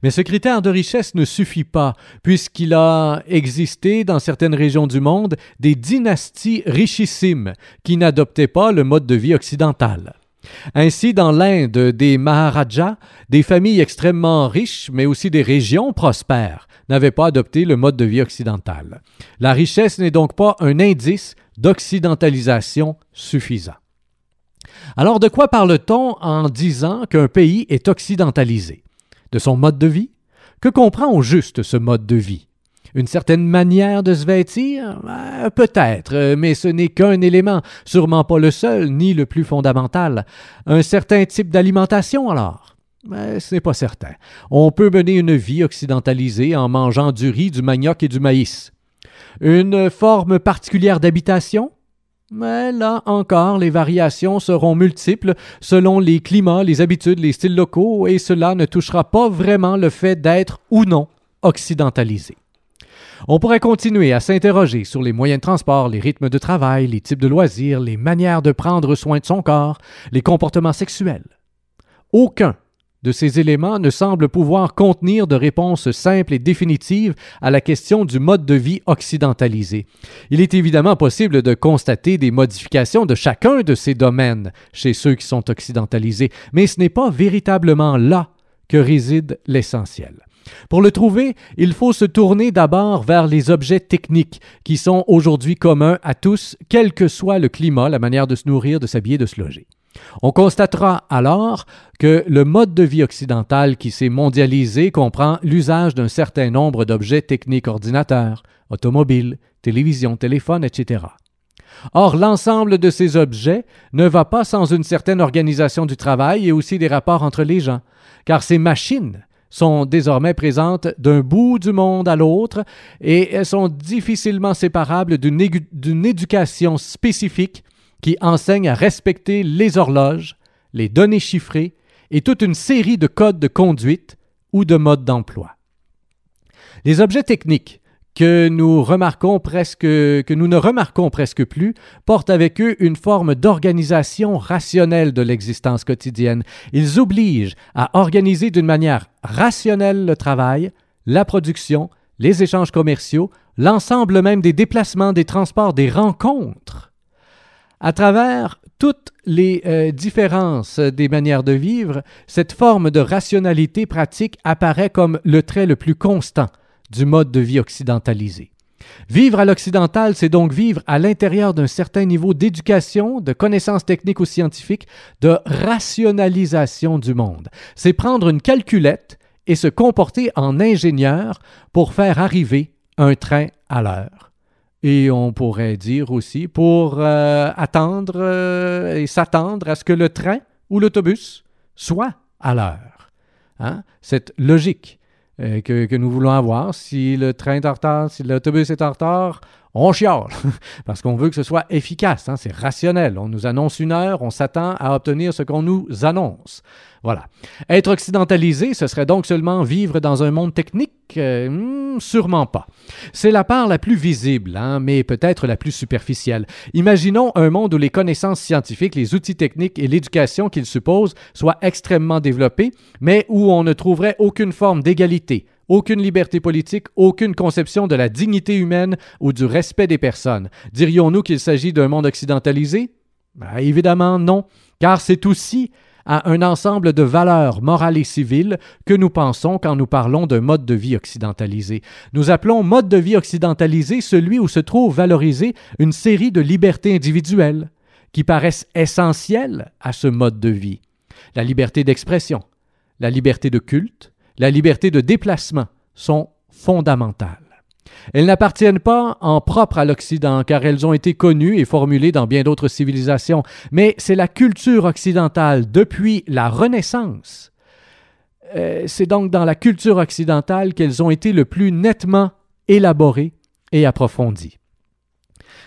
Mais ce critère de richesse ne suffit pas, puisqu'il a existé dans certaines régions du monde des dynasties richissimes qui n'adoptaient pas le mode de vie occidental. Ainsi, dans l'Inde des Maharajas, des familles extrêmement riches, mais aussi des régions prospères, n'avaient pas adopté le mode de vie occidental. La richesse n'est donc pas un indice d'occidentalisation suffisant. Alors, de quoi parle-t-on en disant qu'un pays est occidentalisé? De son mode de vie? Que comprend au juste ce mode de vie? Une certaine manière de se vêtir? Euh, Peut-être, euh, mais ce n'est qu'un élément, sûrement pas le seul, ni le plus fondamental. Un certain type d'alimentation alors? Mais ce n'est pas certain. On peut mener une vie occidentalisée en mangeant du riz, du manioc et du maïs. Une forme particulière d'habitation? Mais là encore, les variations seront multiples selon les climats, les habitudes, les styles locaux, et cela ne touchera pas vraiment le fait d'être ou non occidentalisé. On pourrait continuer à s'interroger sur les moyens de transport, les rythmes de travail, les types de loisirs, les manières de prendre soin de son corps, les comportements sexuels. Aucun de ces éléments ne semble pouvoir contenir de réponse simple et définitive à la question du mode de vie occidentalisé. Il est évidemment possible de constater des modifications de chacun de ces domaines chez ceux qui sont occidentalisés, mais ce n'est pas véritablement là que réside l'essentiel. Pour le trouver, il faut se tourner d'abord vers les objets techniques qui sont aujourd'hui communs à tous, quel que soit le climat, la manière de se nourrir, de s'habiller, de se loger. On constatera alors que le mode de vie occidental qui s'est mondialisé comprend l'usage d'un certain nombre d'objets techniques ordinateurs, automobiles, télévision, téléphone, etc. Or, l'ensemble de ces objets ne va pas sans une certaine organisation du travail et aussi des rapports entre les gens, car ces machines sont désormais présentes d'un bout du monde à l'autre et elles sont difficilement séparables d'une éducation spécifique qui enseigne à respecter les horloges, les données chiffrées et toute une série de codes de conduite ou de modes d'emploi. Les objets techniques que nous remarquons presque, que nous ne remarquons presque plus, portent avec eux une forme d'organisation rationnelle de l'existence quotidienne. Ils obligent à organiser d'une manière rationnelle le travail, la production, les échanges commerciaux, l'ensemble même des déplacements, des transports, des rencontres. À travers toutes les euh, différences des manières de vivre, cette forme de rationalité pratique apparaît comme le trait le plus constant du mode de vie occidentalisé. Vivre à l'occidental, c'est donc vivre à l'intérieur d'un certain niveau d'éducation, de connaissances techniques ou scientifiques, de rationalisation du monde. C'est prendre une calculette et se comporter en ingénieur pour faire arriver un train à l'heure. Et on pourrait dire aussi pour euh, attendre euh, et s'attendre à ce que le train ou l'autobus soit à l'heure. Hein? Cette logique euh, que, nous voulons avoir. Si le train est en retard, si l'autobus est en retard, on chiale, parce qu'on veut que ce soit efficace, hein, c'est rationnel. On nous annonce une heure, on s'attend à obtenir ce qu'on nous annonce. Voilà. Être occidentalisé, ce serait donc seulement vivre dans un monde technique? Euh, hmm, Sûrement pas. C'est la part la plus visible, hein, mais peut-être la plus superficielle. Imaginons un monde où les connaissances scientifiques, les outils techniques et l'éducation qu'ils supposent soient extrêmement développés, mais où on ne trouverait aucune forme d'égalité, aucune liberté politique, aucune conception de la dignité humaine ou du respect des personnes. Dirions-nous qu'il s'agit d'un monde occidentalisé? Ben, évidemment non, car c'est aussi à un ensemble de valeurs morales et civiles que nous pensons quand nous parlons d'un mode de vie occidentalisé. Nous appelons mode de vie occidentalisé celui où se trouve valorisée une série de libertés individuelles qui paraissent essentielles à ce mode de vie. La liberté d'expression, la liberté de culte, la liberté de déplacement sont fondamentales. Elles n'appartiennent pas en propre à l'Occident, car elles ont été connues et formulées dans bien d'autres civilisations, mais c'est la culture occidentale depuis la Renaissance. Euh, c'est donc dans la culture occidentale qu'elles ont été le plus nettement élaborées et approfondies.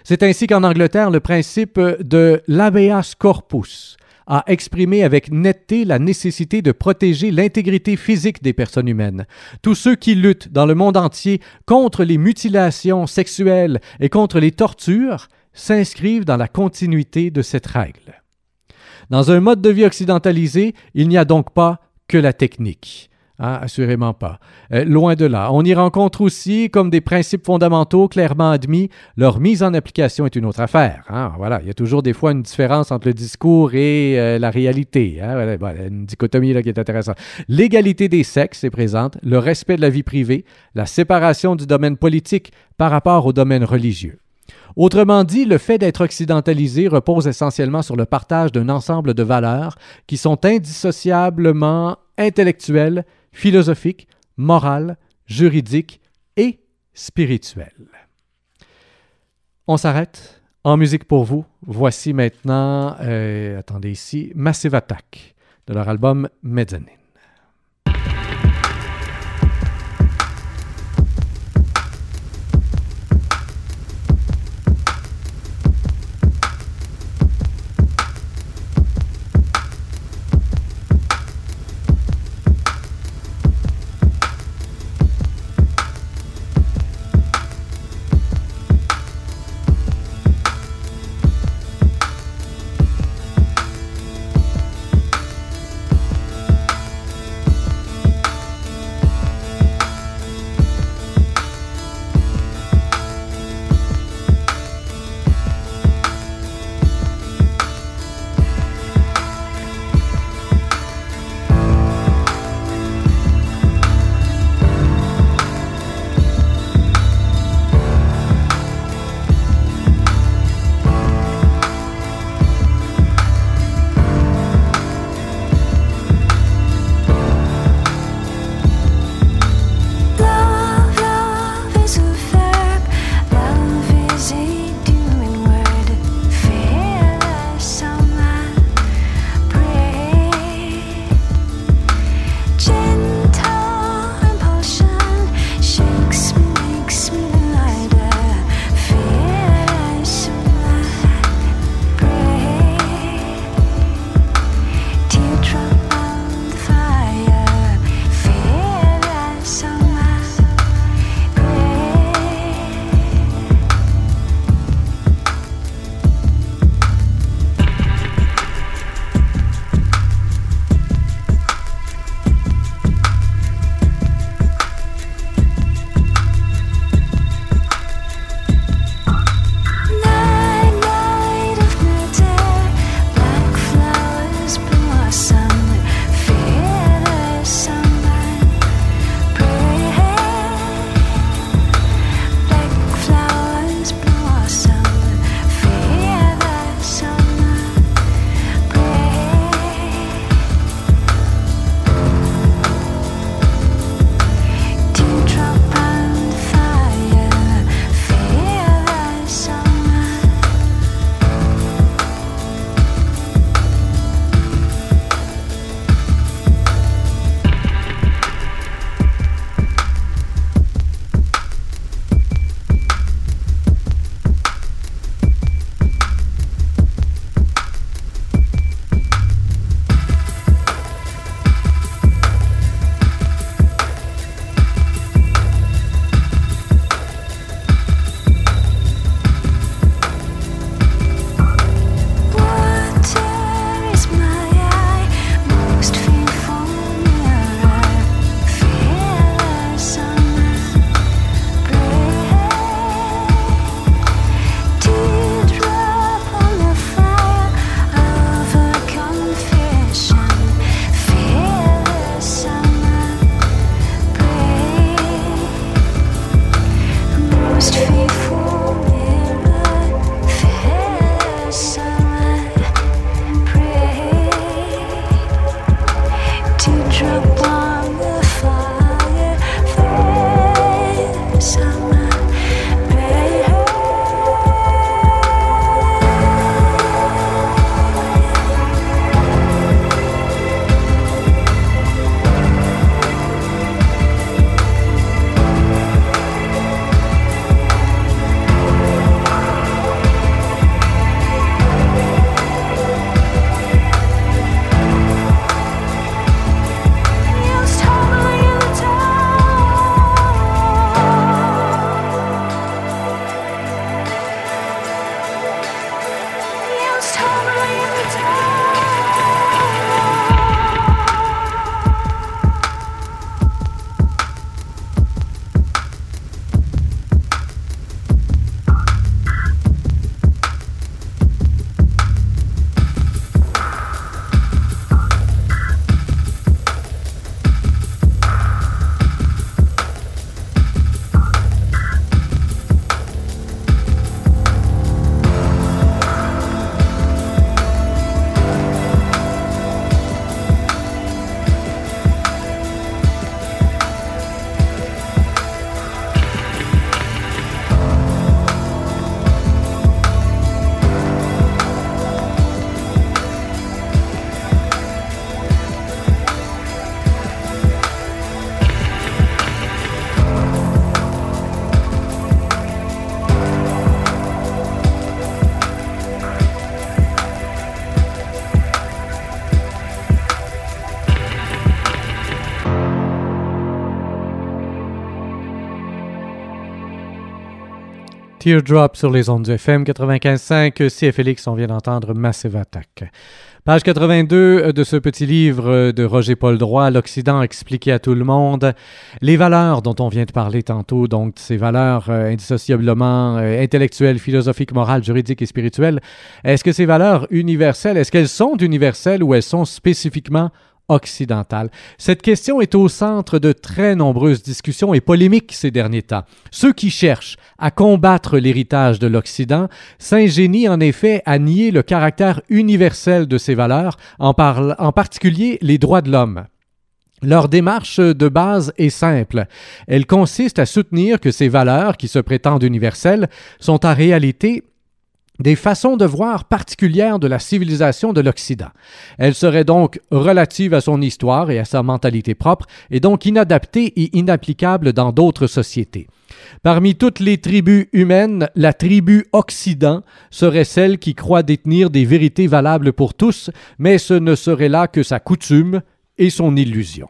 C'est ainsi qu'en Angleterre, le principe de l'habeas corpus, a exprimé avec netteté la nécessité de protéger l'intégrité physique des personnes humaines. Tous ceux qui luttent dans le monde entier contre les mutilations sexuelles et contre les tortures s'inscrivent dans la continuité de cette règle. Dans un mode de vie occidentalisé, il n'y a donc pas que la technique. Ah, assurément pas. Euh, loin de là. On y rencontre aussi, comme des principes fondamentaux clairement admis, leur mise en application est une autre affaire. Hein. Voilà, il y a toujours des fois une différence entre le discours et euh, la réalité. Hein. Une dichotomie là qui est intéressante. L'égalité des sexes est présente, le respect de la vie privée, la séparation du domaine politique par rapport au domaine religieux. Autrement dit, le fait d'être occidentalisé repose essentiellement sur le partage d'un ensemble de valeurs qui sont indissociablement intellectuelles, philosophique, morale, juridique et spirituelle. On s'arrête. En musique pour vous, voici maintenant, euh, attendez ici, Massive Attack de leur album Mezzanine. Teardrop sur les ondes du FM 95.5. CFLX, on vient d'entendre Massive Attack. Page 82 de ce petit livre de Roger Paul Droit, L'Occident expliqué à tout le monde. Les valeurs dont on vient de parler tantôt, donc ces valeurs euh, indissociablement euh, intellectuelles, philosophiques, morales, juridiques et spirituelles, est-ce que ces valeurs universelles, est-ce qu'elles sont universelles ou elles sont spécifiquement occidentale. Cette question est au centre de très nombreuses discussions et polémiques ces derniers temps. Ceux qui cherchent à combattre l'héritage de l'Occident s'ingénient en effet à nier le caractère universel de ces valeurs, en, en particulier les droits de l'homme. Leur démarche de base est simple. Elle consiste à soutenir que ces valeurs, qui se prétendent universelles, sont en réalité des façons de voir particulières de la civilisation de l'Occident. Elle serait donc relative à son histoire et à sa mentalité propre, et donc inadaptée et inapplicable dans d'autres sociétés. Parmi toutes les tribus humaines, la tribu Occident serait celle qui croit détenir des vérités valables pour tous, mais ce ne serait là que sa coutume et son illusion.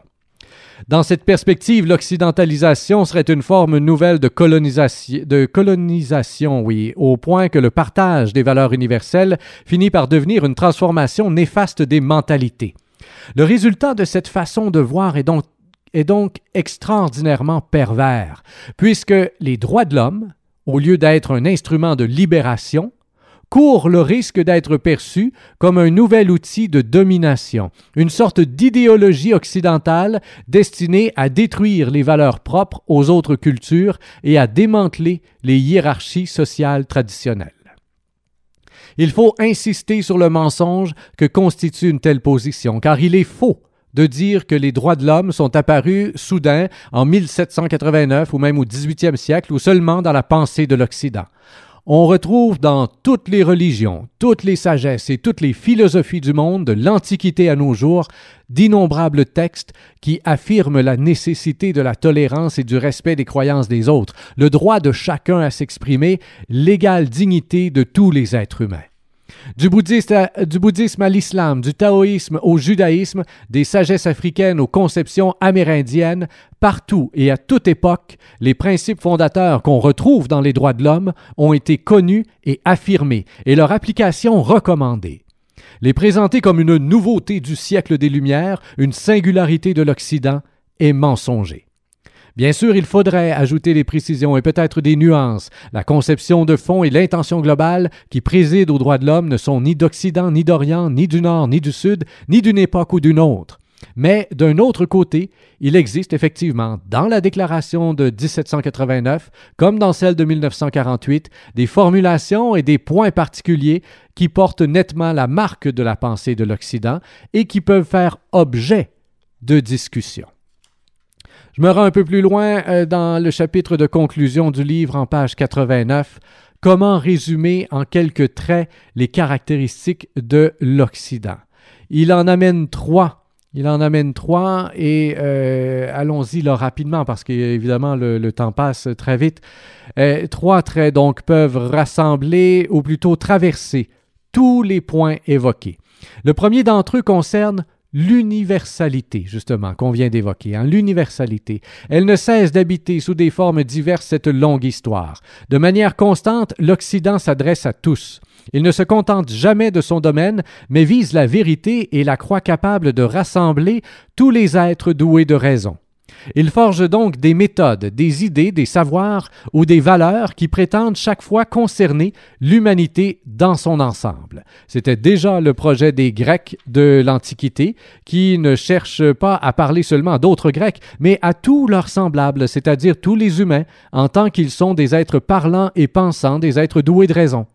Dans cette perspective, l'occidentalisation serait une forme nouvelle de colonisation, oui, au point que le partage des valeurs universelles finit par devenir une transformation néfaste des mentalités. Le résultat de cette façon de voir est donc, est donc extraordinairement pervers, puisque les droits de l'homme, au lieu d'être un instrument de libération, court le risque d'être perçu comme un nouvel outil de domination, une sorte d'idéologie occidentale destinée à détruire les valeurs propres aux autres cultures et à démanteler les hiérarchies sociales traditionnelles. Il faut insister sur le mensonge que constitue une telle position, car il est faux de dire que les droits de l'homme sont apparus soudain en 1789 ou même au 18e siècle ou seulement dans la pensée de l'Occident on retrouve dans toutes les religions, toutes les sagesses et toutes les philosophies du monde, de l'Antiquité à nos jours, d'innombrables textes qui affirment la nécessité de la tolérance et du respect des croyances des autres, le droit de chacun à s'exprimer, l'égale dignité de tous les êtres humains. Du bouddhisme, à, l'islam, du taoïsme au judaïsme, des sagesses africaines aux conceptions amérindiennes, partout et à toute époque, les principes fondateurs qu'on retrouve dans les droits de l'homme ont été connus et affirmés, et leur application recommandée. Les présenter comme une nouveauté du siècle des Lumières, une singularité de l'Occident, est mensonger. Bien sûr, il faudrait ajouter des précisions et peut-être des nuances. La conception de fond et l'intention globale qui président aux droits de l'homme ne sont ni d'Occident, ni d'Orient, ni du Nord, ni du Sud, ni d'une époque ou d'une autre. Mais d'un autre côté, il existe effectivement dans la déclaration de 1789, comme dans celle de 1948, des formulations et des points particuliers qui portent nettement la marque de la pensée de l'Occident et qui peuvent faire objet de discussion. Je me rends un peu plus loin euh, dans le chapitre de conclusion du livre en page 89. Comment résumer en quelques traits les caractéristiques de l'Occident? Il en amène trois. Il en amène trois et euh, allons-y là rapidement parce qu'évidemment le, le, temps passe très vite. Euh, trois traits donc peuvent rassembler ou plutôt traverser tous les points évoqués. Le premier d'entre eux concerne l'universalité, justement, qu'on vient d'évoquer, hein, l'universalité. Elle ne cesse d'habiter sous des formes diverses cette longue histoire. De manière constante, l'Occident s'adresse à tous. Il ne se contente jamais de son domaine, mais vise la vérité et la croit capable de rassembler tous les êtres doués de raison. Il forge donc des méthodes, des idées, des savoirs ou des valeurs qui prétendent chaque fois concerner l'humanité dans son ensemble. C'était déjà le projet des Grecs de l'Antiquité, qui ne cherchent pas à parler seulement d'autres Grecs, mais à tous leurs semblables, c'est-à-dire tous les humains, en tant qu'ils sont des êtres parlants et pensants, des êtres doués de raison.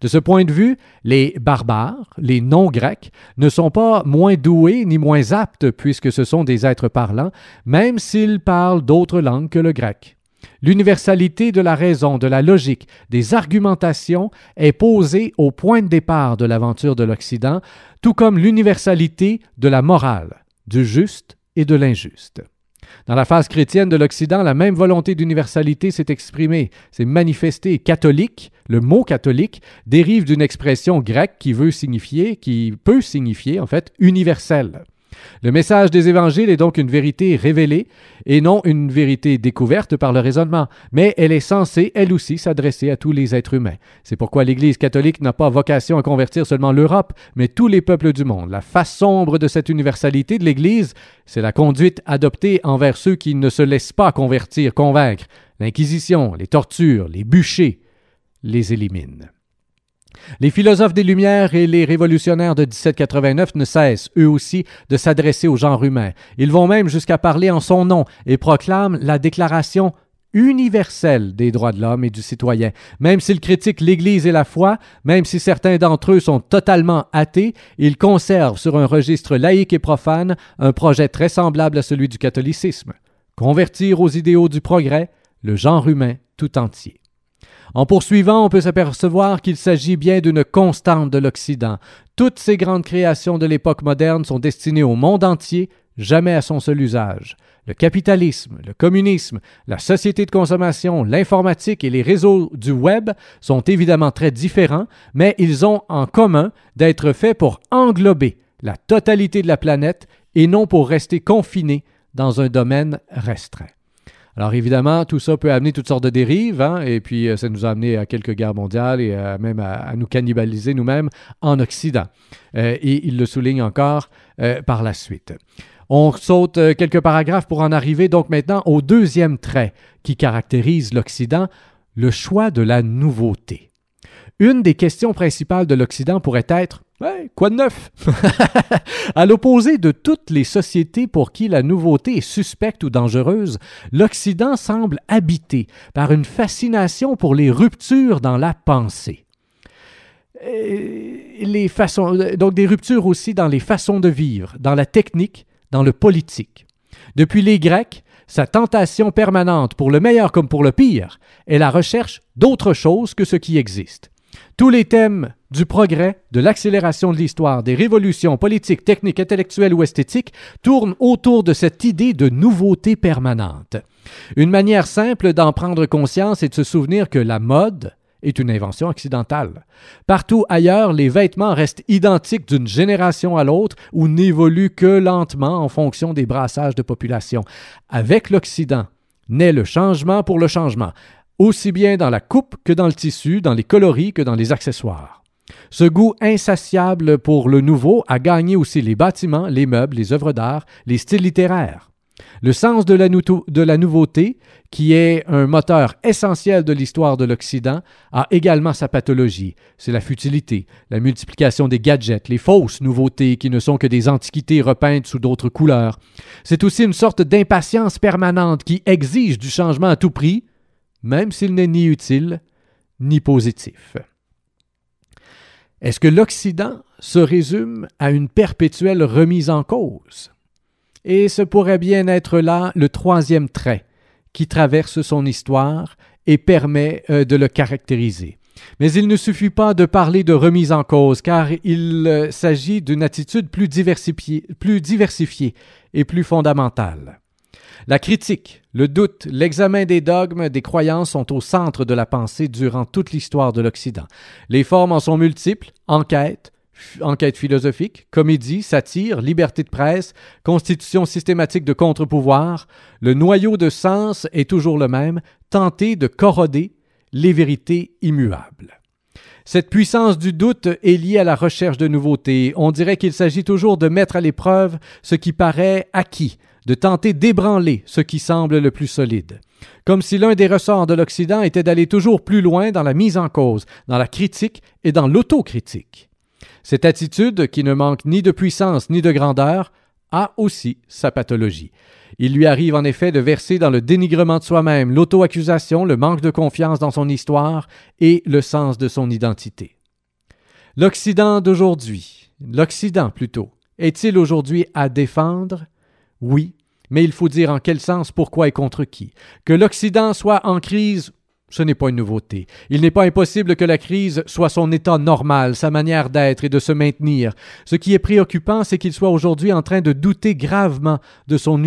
De ce point de vue, les barbares, les non-grecs, ne sont pas moins doués ni moins aptes puisque ce sont des êtres parlants, même s'ils parlent d'autres langues que le grec. L'universalité de la raison, de la logique, des argumentations est posée au point de départ de l'aventure de l'Occident, tout comme l'universalité de la morale, du juste et de l'injuste. Dans la phase chrétienne de l'Occident, la même volonté d'universalité s'est exprimée, s'est manifestée. Catholique, le mot catholique dérive d'une expression grecque qui veut signifier, qui peut signifier en fait universel. Le message des évangiles est donc une vérité révélée et non une vérité découverte par le raisonnement, mais elle est censée, elle aussi, s'adresser à tous les êtres humains. C'est pourquoi l'Église catholique n'a pas vocation à convertir seulement l'Europe, mais tous les peuples du monde. La face sombre de cette universalité de l'Église, c'est la conduite adoptée envers ceux qui ne se laissent pas convertir, convaincre. L'Inquisition, les tortures, les bûchers les éliminent. Les philosophes des Lumières et les révolutionnaires de 1789 ne cessent, eux aussi, de s'adresser au genre humain. Ils vont même jusqu'à parler en son nom et proclament la Déclaration universelle des droits de l'homme et du citoyen. Même s'ils critiquent l'Église et la foi, même si certains d'entre eux sont totalement athées, ils conservent sur un registre laïque et profane un projet très semblable à celui du catholicisme. Convertir aux idéaux du progrès le genre humain tout entier. En poursuivant, on peut s'apercevoir qu'il s'agit bien d'une constante de l'Occident. Toutes ces grandes créations de l'époque moderne sont destinées au monde entier, jamais à son seul usage. Le capitalisme, le communisme, la société de consommation, l'informatique et les réseaux du web sont évidemment très différents, mais ils ont en commun d'être faits pour englober la totalité de la planète et non pour rester confinés dans un domaine restreint. Alors évidemment, tout ça peut amener toutes sortes de dérives, hein, et puis euh, ça nous a amené à quelques guerres mondiales et même à, nous cannibaliser nous-mêmes en Occident. Euh, et il le souligne encore euh, par la suite. On saute quelques paragraphes pour en arriver donc maintenant au deuxième trait qui caractérise l'Occident, le choix de la nouveauté. Une des questions principales de l'Occident pourrait être quoi de neuf? à l'opposé de toutes les sociétés pour qui la nouveauté est suspecte ou dangereuse, l'Occident semble habité par une fascination pour les ruptures dans la pensée. Les façons, donc des ruptures aussi dans les façons de vivre, dans la technique, dans le politique. Depuis les Grecs, sa tentation permanente, pour le meilleur comme pour le pire, est la recherche d'autre chose que ce qui existe. Tous les thèmes du progrès, de l'accélération de l'histoire, des révolutions politiques, techniques, intellectuelles ou esthétiques tournent autour de cette idée de nouveauté permanente. Une manière simple d'en prendre conscience est de se souvenir que la mode est une invention occidentale. Partout ailleurs, les vêtements restent identiques d'une génération à l'autre ou n'évoluent que lentement en fonction des brassages de population. Avec l'Occident, naît le changement pour le changement aussi bien dans la coupe que dans le tissu, dans les coloris que dans les accessoires. Ce goût insatiable pour le nouveau a gagné aussi les bâtiments, les meubles, les œuvres d'art, les styles littéraires. Le sens de la, de la, nouveauté, qui est un moteur essentiel de l'histoire de l'Occident, a également sa pathologie. C'est la futilité, la multiplication des gadgets, les fausses nouveautés qui ne sont que des antiquités repeintes sous d'autres couleurs. C'est aussi une sorte d'impatience permanente qui exige du changement à tout prix, même s'il n'est ni utile ni positif. Est-ce que l'Occident se résume à une perpétuelle remise en cause? Et ce pourrait bien être là le troisième trait qui traverse son histoire et permet euh, de le caractériser. Mais il ne suffit pas de parler de remise en cause, car il euh, s'agit d'une attitude plus diversifiée, plus diversifiée et plus fondamentale. La critique, le doute, l'examen des dogmes, des croyances sont au centre de la pensée durant toute l'histoire de l'Occident. Les formes en sont multiples, enquête, enquête philosophique, comédie, satire, liberté de presse, constitution systématique de contre-pouvoir, le noyau de sens est toujours le même, tenter de corroder les vérités immuables. Cette puissance du doute est liée à la recherche de nouveautés. On dirait qu'il s'agit toujours de mettre à l'épreuve ce qui paraît acquis, de tenter d'ébranler ce qui semble le plus solide. Comme si l'un des ressorts de l'Occident était d'aller toujours plus loin dans la mise en cause, dans la critique et dans l'autocritique. Cette attitude, qui ne manque ni de puissance ni de grandeur, a aussi sa pathologie. Il lui arrive en effet de verser dans le dénigrement de soi-même, l'auto-accusation, le manque de confiance dans son histoire et le sens de son identité. L'Occident d'aujourd'hui, l'Occident plutôt, est-il aujourd'hui à défendre oui, mais il faut dire en quel sens, pourquoi et contre qui. Que l'Occident soit en crise, ce n'est pas une nouveauté. Il n'est pas impossible que la crise soit son état normal, sa manière d'être et de se maintenir. Ce qui est préoccupant, c'est qu'il soit aujourd'hui en train de douter gravement de son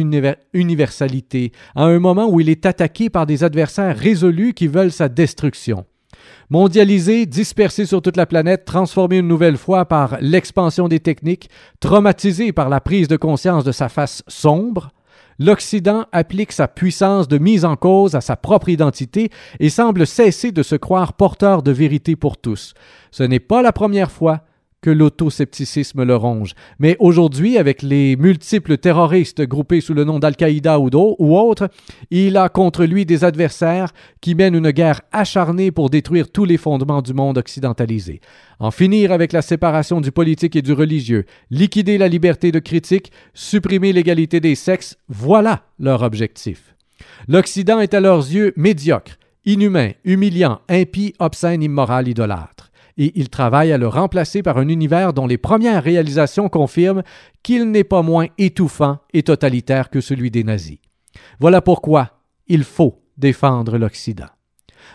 universalité, à un moment où il est attaqué par des adversaires résolus qui veulent sa destruction. Mondialisé, dispersé sur toute la planète, transformé une nouvelle fois par l'expansion des techniques, traumatisé par la prise de conscience de sa face sombre, l'Occident applique sa puissance de mise en cause à sa propre identité et semble cesser de se croire porteur de vérité pour tous. Ce n'est pas la première fois que l'autoscepticisme le ronge. Mais aujourd'hui, avec les multiples terroristes groupés sous le nom d'Al-Qaïda ou, ou autres, il a contre lui des adversaires qui mènent une guerre acharnée pour détruire tous les fondements du monde occidentalisé. En finir avec la séparation du politique et du religieux, liquider la liberté de critique, supprimer l'égalité des sexes, voilà leur objectif. L'Occident est à leurs yeux médiocre, inhumain, humiliant, impie, obscène, immoral, idolâtre et il travaille à le remplacer par un univers dont les premières réalisations confirment qu'il n'est pas moins étouffant et totalitaire que celui des nazis. Voilà pourquoi il faut défendre l'Occident.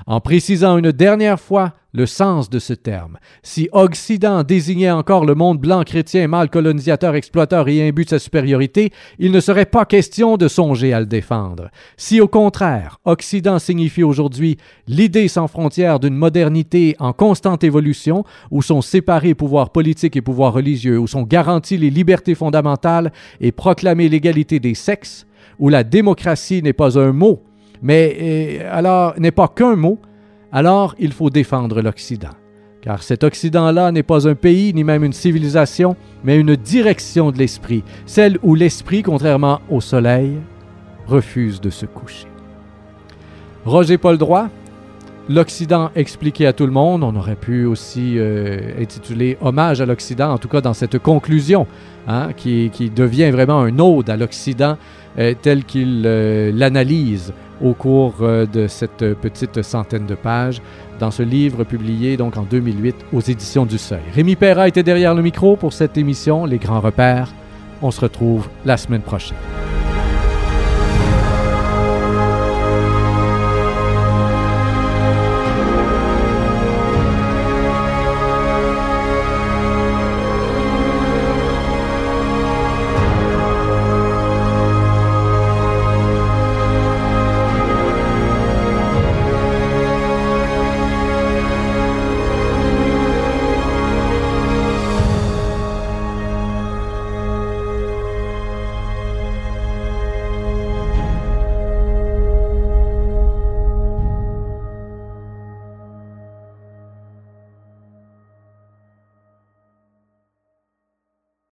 En précisant une dernière fois le sens de ce terme. Si Occident désignait encore le monde blanc chrétien mal colonisateur, exploiteur et imbu de sa supériorité, il ne serait pas question de songer à le défendre. Si au contraire, Occident signifie aujourd'hui l'idée sans frontières d'une modernité en constante évolution, où sont séparés pouvoirs politiques et pouvoirs religieux, où sont garanties les libertés fondamentales et proclamée l'égalité des sexes, où la démocratie n'est pas un mot, mais euh, alors n'est pas qu'un mot, alors il faut défendre l'Occident. Car cet Occident-là n'est pas un pays ni même une civilisation, mais une direction de l'esprit, celle où l'esprit, contrairement au soleil, refuse de se coucher. Roger Paul Droit, L'Occident expliqué à tout le monde, on aurait pu aussi euh, intituler Hommage à l'Occident, en tout cas dans cette conclusion, hein, qui, devient vraiment un ode à l'Occident tel qu'il euh, l'analyse au cours euh, de cette petite centaine de pages dans ce livre publié donc en 2008 aux éditions du Seuil. Rémi Perra était derrière le micro pour cette émission Les Grands Repères. On se retrouve la semaine prochaine.